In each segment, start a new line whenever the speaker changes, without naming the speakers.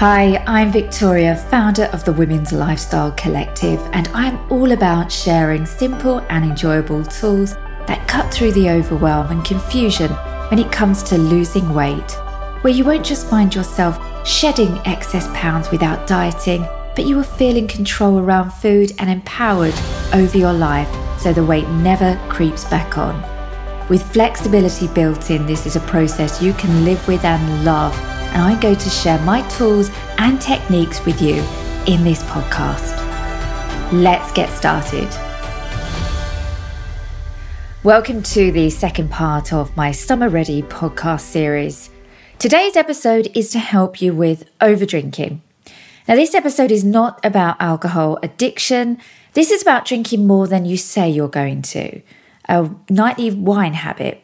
Hi, I'm Victoria, founder of the Women's Lifestyle Collective, and I'm all about sharing simple and enjoyable tools that cut through the overwhelm and confusion when it comes to losing weight, where you won't just find yourself shedding excess pounds without dieting, but you will feel in control around food and empowered over your life so the weight never creeps back on. With flexibility built in, this is a process you can live with and love and I'm going to share my tools and techniques with you in this podcast. Let's get started. Welcome to the second part of my Summer Ready podcast series. Today's episode is to help you with overdrinking. Now, this episode is not about alcohol addiction. This is about drinking more than you say you're going to, a nightly wine habit,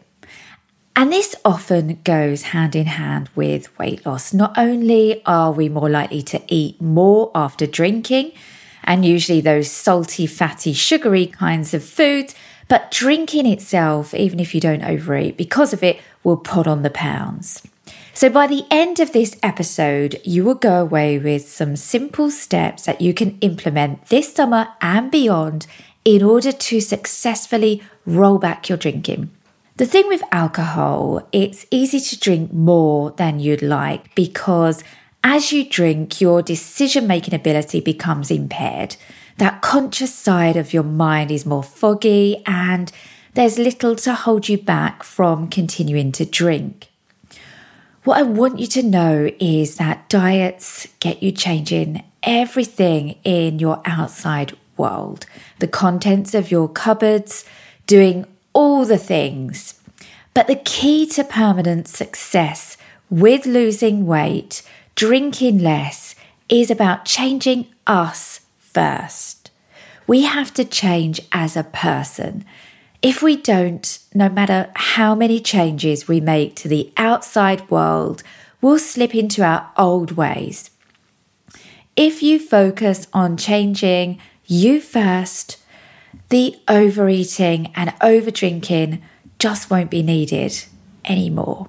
and this often goes hand in hand with weight loss. Not only are we more likely to eat more after drinking, and usually those salty, fatty, sugary kinds of foods, but drinking itself, even if you don't overeat, because of it, will put on the pounds. So, by the end of this episode, you will go away with some simple steps that you can implement this summer and beyond in order to successfully roll back your drinking. The thing with alcohol, it's easy to drink more than you'd like because as you drink, your decision making ability becomes impaired. That conscious side of your mind is more foggy, and there's little to hold you back from continuing to drink. What I want you to know is that diets get you changing everything in your outside world, the contents of your cupboards, doing all the things. But the key to permanent success with losing weight, drinking less, is about changing us first. We have to change as a person. If we don't, no matter how many changes we make to the outside world, we'll slip into our old ways. If you focus on changing you first, the overeating and overdrinking just won't be needed anymore.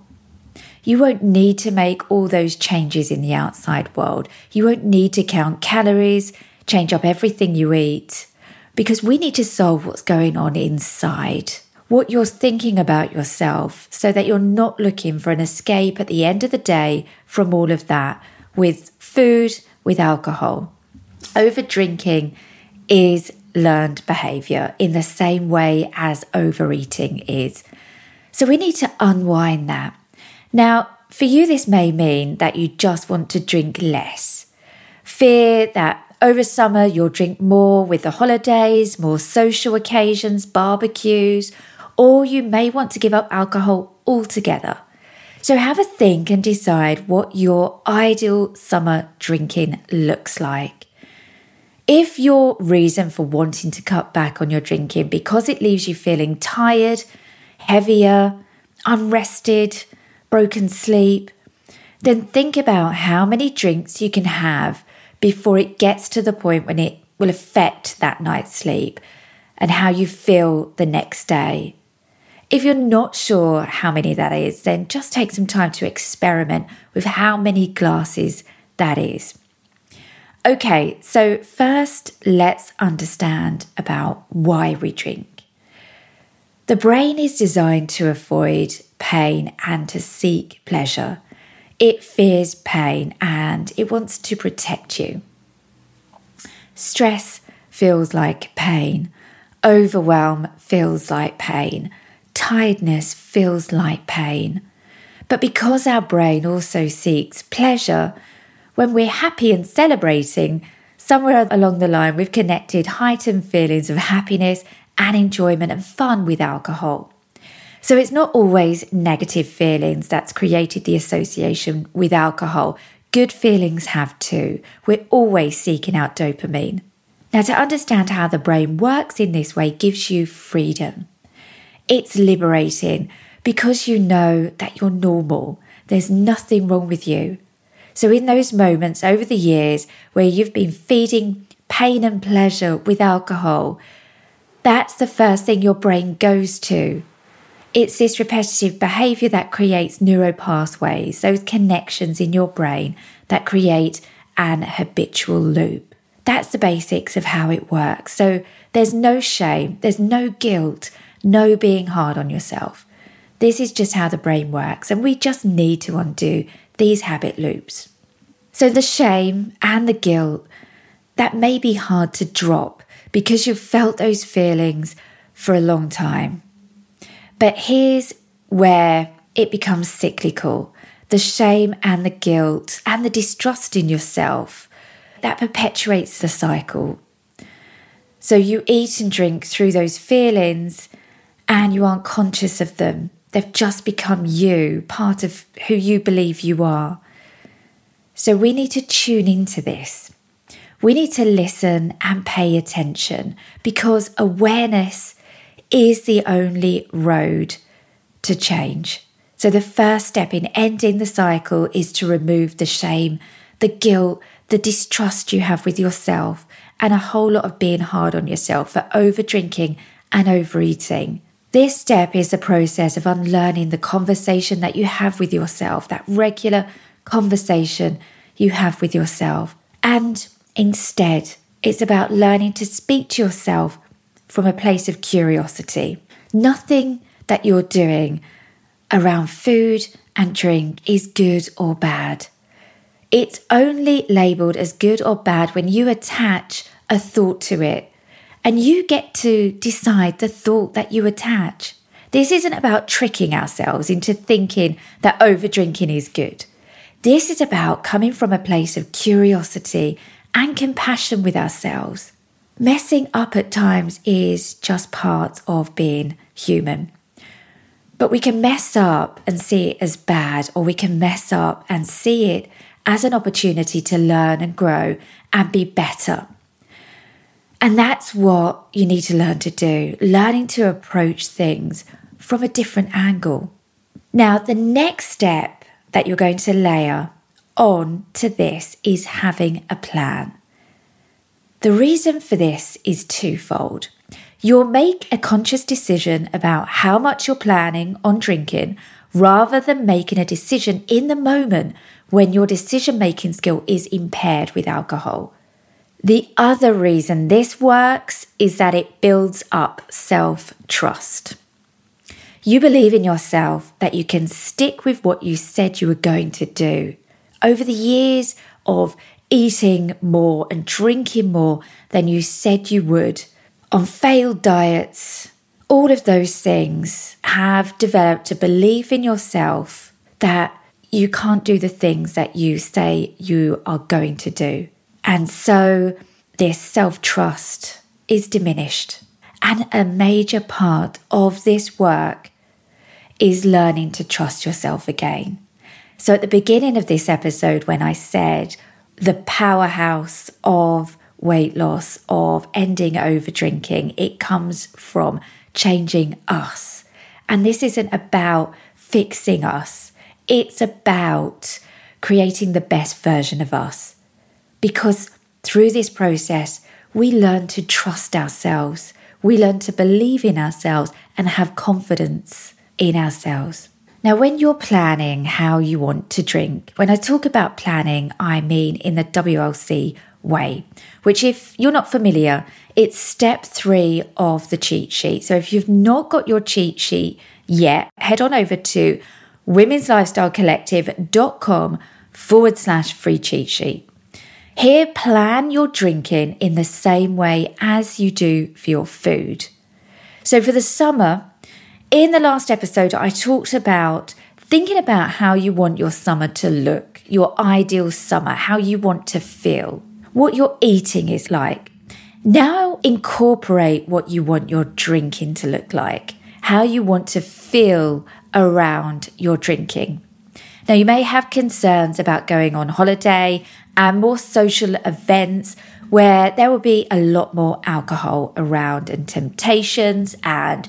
You won't need to make all those changes in the outside world. You won't need to count calories, change up everything you eat, because we need to solve what's going on inside, what you're thinking about yourself, so that you're not looking for an escape at the end of the day from all of that with food, with alcohol. Over drinking is learned behavior in the same way as overeating is. So we need to unwind that. Now, for you, this may mean that you just want to drink less. Fear that over summer you'll drink more with the holidays, more social occasions, barbecues, or you may want to give up alcohol altogether. So have a think and decide what your ideal summer drinking looks like. If your reason for wanting to cut back on your drinking because it leaves you feeling tired, heavier, unrested, broken sleep, then think about how many drinks you can have before it gets to the point when it will affect that night's sleep and how you feel the next day. If you're not sure how many that is, then just take some time to experiment with how many glasses that is. Okay, so first let's understand about why we drink. The brain is designed to avoid pain and to seek pleasure. It fears pain and it wants to protect you. Stress feels like pain. Overwhelm feels like pain. Tiredness feels like pain. But because our brain also seeks pleasure, when we're happy and celebrating, somewhere along the line we've connected heightened feelings of happiness and enjoyment and fun with alcohol. So it's not always negative feelings that's created the association with alcohol. Good feelings have too. We're always seeking out dopamine. Now, to understand how the brain works in this way gives you freedom. It's liberating because you know that you're normal. There's nothing wrong with you. So, in those moments over the years where you've been feeding pain and pleasure with alcohol, that's the first thing your brain goes to. It's this repetitive behavior that creates neuropathways, those connections in your brain that create an habitual loop. That's the basics of how it works. So there's no shame, there's no guilt, no being hard on yourself. This is just how the brain works, and we just need to undo these habit loops. So the shame and the guilt, that may be hard to drop because you've felt those feelings for a long time. But here's where it becomes cyclical the shame and the guilt and the distrust in yourself that perpetuates the cycle. So you eat and drink through those feelings and you aren't conscious of them. They've just become you, part of who you believe you are. So we need to tune into this. We need to listen and pay attention because awareness is the only road to change. So, the first step in ending the cycle is to remove the shame, the guilt, the distrust you have with yourself, and a whole lot of being hard on yourself for over drinking and overeating. This step is the process of unlearning the conversation that you have with yourself, that regular conversation you have with yourself. And instead, it's about learning to speak to yourself from a place of curiosity. Nothing that you're doing around food and drink is good or bad. It's only labeled as good or bad when you attach a thought to it. And you get to decide the thought that you attach. This isn't about tricking ourselves into thinking that over drinking is good. This is about coming from a place of curiosity and compassion with ourselves. Messing up at times is just part of being human. But we can mess up and see it as bad, or we can mess up and see it as an opportunity to learn and grow and be better. And that's what you need to learn to do learning to approach things from a different angle. Now, the next step that you're going to layer on to this is having a plan. The reason for this is twofold. You'll make a conscious decision about how much you're planning on drinking rather than making a decision in the moment when your decision making skill is impaired with alcohol. The other reason this works is that it builds up self trust. You believe in yourself that you can stick with what you said you were going to do. Over the years of eating more and drinking more than you said you would, on failed diets, all of those things have developed a belief in yourself that you can't do the things that you say you are going to do. And so this self trust is diminished. And a major part of this work is learning to trust yourself again. So, at the beginning of this episode, when I said the powerhouse of weight loss, of ending over drinking, it comes from changing us. And this isn't about fixing us, it's about creating the best version of us. Because through this process, we learn to trust ourselves, we learn to believe in ourselves and have confidence in ourselves. Now, when you're planning how you want to drink, when I talk about planning, I mean in the WLC way, which, if you're not familiar, it's step three of the cheat sheet. So, if you've not got your cheat sheet yet, head on over to womenslifestylecollective.com forward slash free cheat sheet. Here, plan your drinking in the same way as you do for your food. So, for the summer, in the last episode, I talked about thinking about how you want your summer to look, your ideal summer, how you want to feel, what your eating is like. Now, incorporate what you want your drinking to look like, how you want to feel around your drinking. Now, you may have concerns about going on holiday and more social events where there will be a lot more alcohol around and temptations and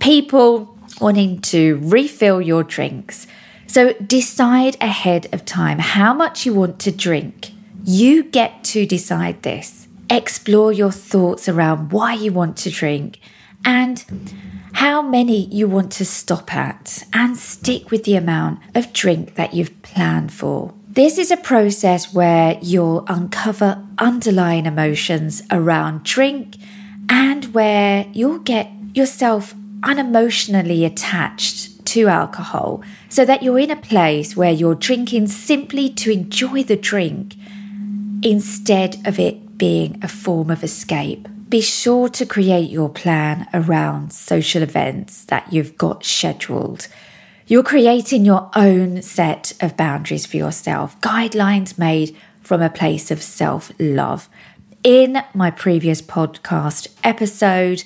people wanting to refill your drinks. So, decide ahead of time how much you want to drink. You get to decide this. Explore your thoughts around why you want to drink and how many you want to stop at, and stick with the amount of drink that you've planned for. This is a process where you'll uncover underlying emotions around drink and where you'll get yourself unemotionally attached to alcohol so that you're in a place where you're drinking simply to enjoy the drink instead of it being a form of escape. Be sure to create your plan around social events that you've got scheduled. You're creating your own set of boundaries for yourself, guidelines made from a place of self love. In my previous podcast episode,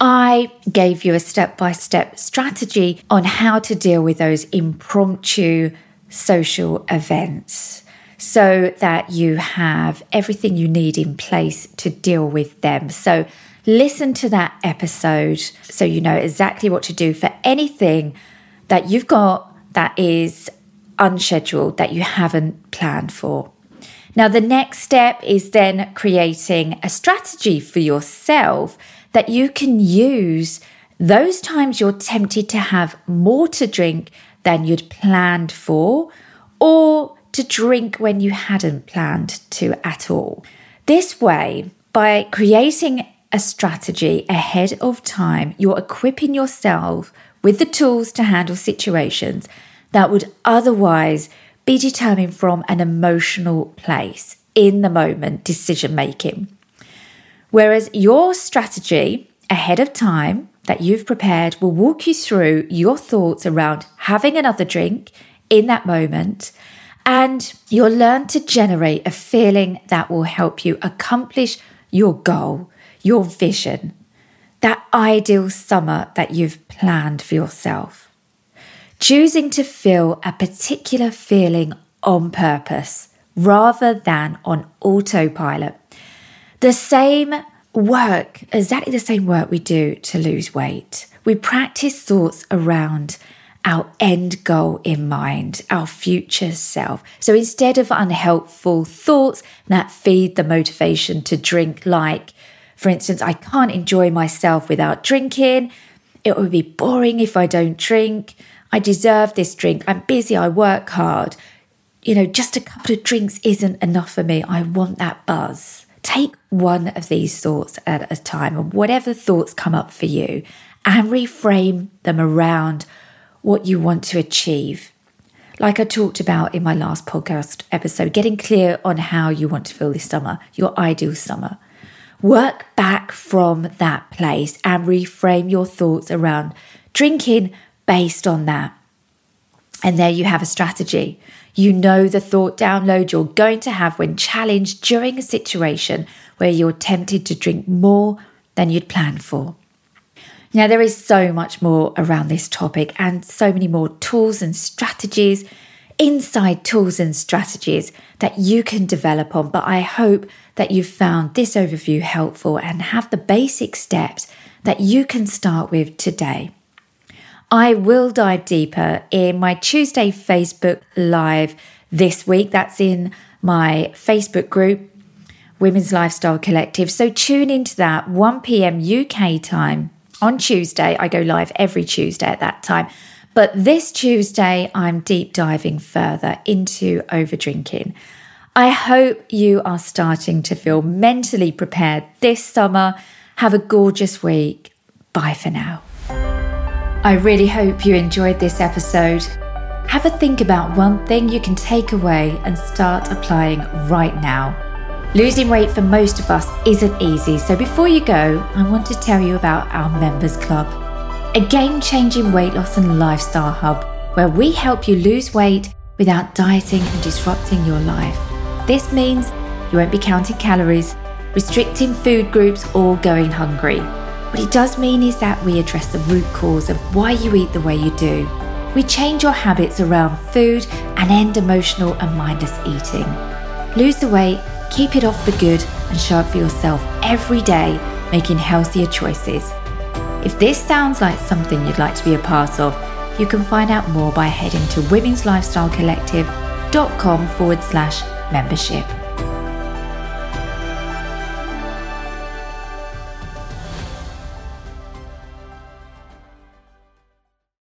I gave you a step by step strategy on how to deal with those impromptu social events so that you have everything you need in place to deal with them. So, listen to that episode so you know exactly what to do for anything that you've got that is unscheduled, that you haven't planned for. Now, the next step is then creating a strategy for yourself that you can use those times you're tempted to have more to drink than you'd planned for, or to drink when you hadn't planned to at all. This way, by creating a strategy ahead of time, you're equipping yourself with the tools to handle situations that would otherwise be determined from an emotional place in the moment decision making. Whereas your strategy ahead of time that you've prepared will walk you through your thoughts around having another drink in that moment. And you'll learn to generate a feeling that will help you accomplish your goal, your vision, that ideal summer that you've planned for yourself. Choosing to feel a particular feeling on purpose rather than on autopilot. The same work, exactly the same work we do to lose weight. We practice thoughts around our end goal in mind, our future self. So instead of unhelpful thoughts that feed the motivation to drink, like, for instance, I can't enjoy myself without drinking, it would be boring if I don't drink, I deserve this drink, I'm busy, I work hard. You know, just a couple of drinks isn't enough for me. I want that buzz. Take one of these thoughts at a time, and whatever thoughts come up for you, and reframe them around what you want to achieve. Like I talked about in my last podcast episode, getting clear on how you want to feel this summer, your ideal summer. Work back from that place and reframe your thoughts around drinking based on that. And there you have a strategy. You know the thought download you're going to have when challenged during a situation where you're tempted to drink more than you'd planned for. Now, there is so much more around this topic and so many more tools and strategies, inside tools and strategies that you can develop on. But I hope that you've found this overview helpful and have the basic steps that you can start with today. I will dive deeper in my Tuesday Facebook Live this week. That's in my Facebook group, Women's Lifestyle Collective. So tune into that 1 p.m. UK time on Tuesday. I go live every Tuesday at that time. But this Tuesday, I'm deep diving further into over drinking. I hope you are starting to feel mentally prepared this summer. Have a gorgeous week. Bye for now. I really hope you enjoyed this episode. Have a think about one thing you can take away and start applying right now. Losing weight for most of us isn't easy, so before you go, I want to tell you about our Members Club, a game changing weight loss and lifestyle hub where we help you lose weight without dieting and disrupting your life. This means you won't be counting calories, restricting food groups, or going hungry. What it does mean is that we address the root cause of why you eat the way you do. We change your habits around food and end emotional and mindless eating. Lose the weight, keep it off for good, and show up for yourself every day, making healthier choices. If this sounds like something you'd like to be a part of, you can find out more by heading to womenslifestylecollective.com forward slash membership.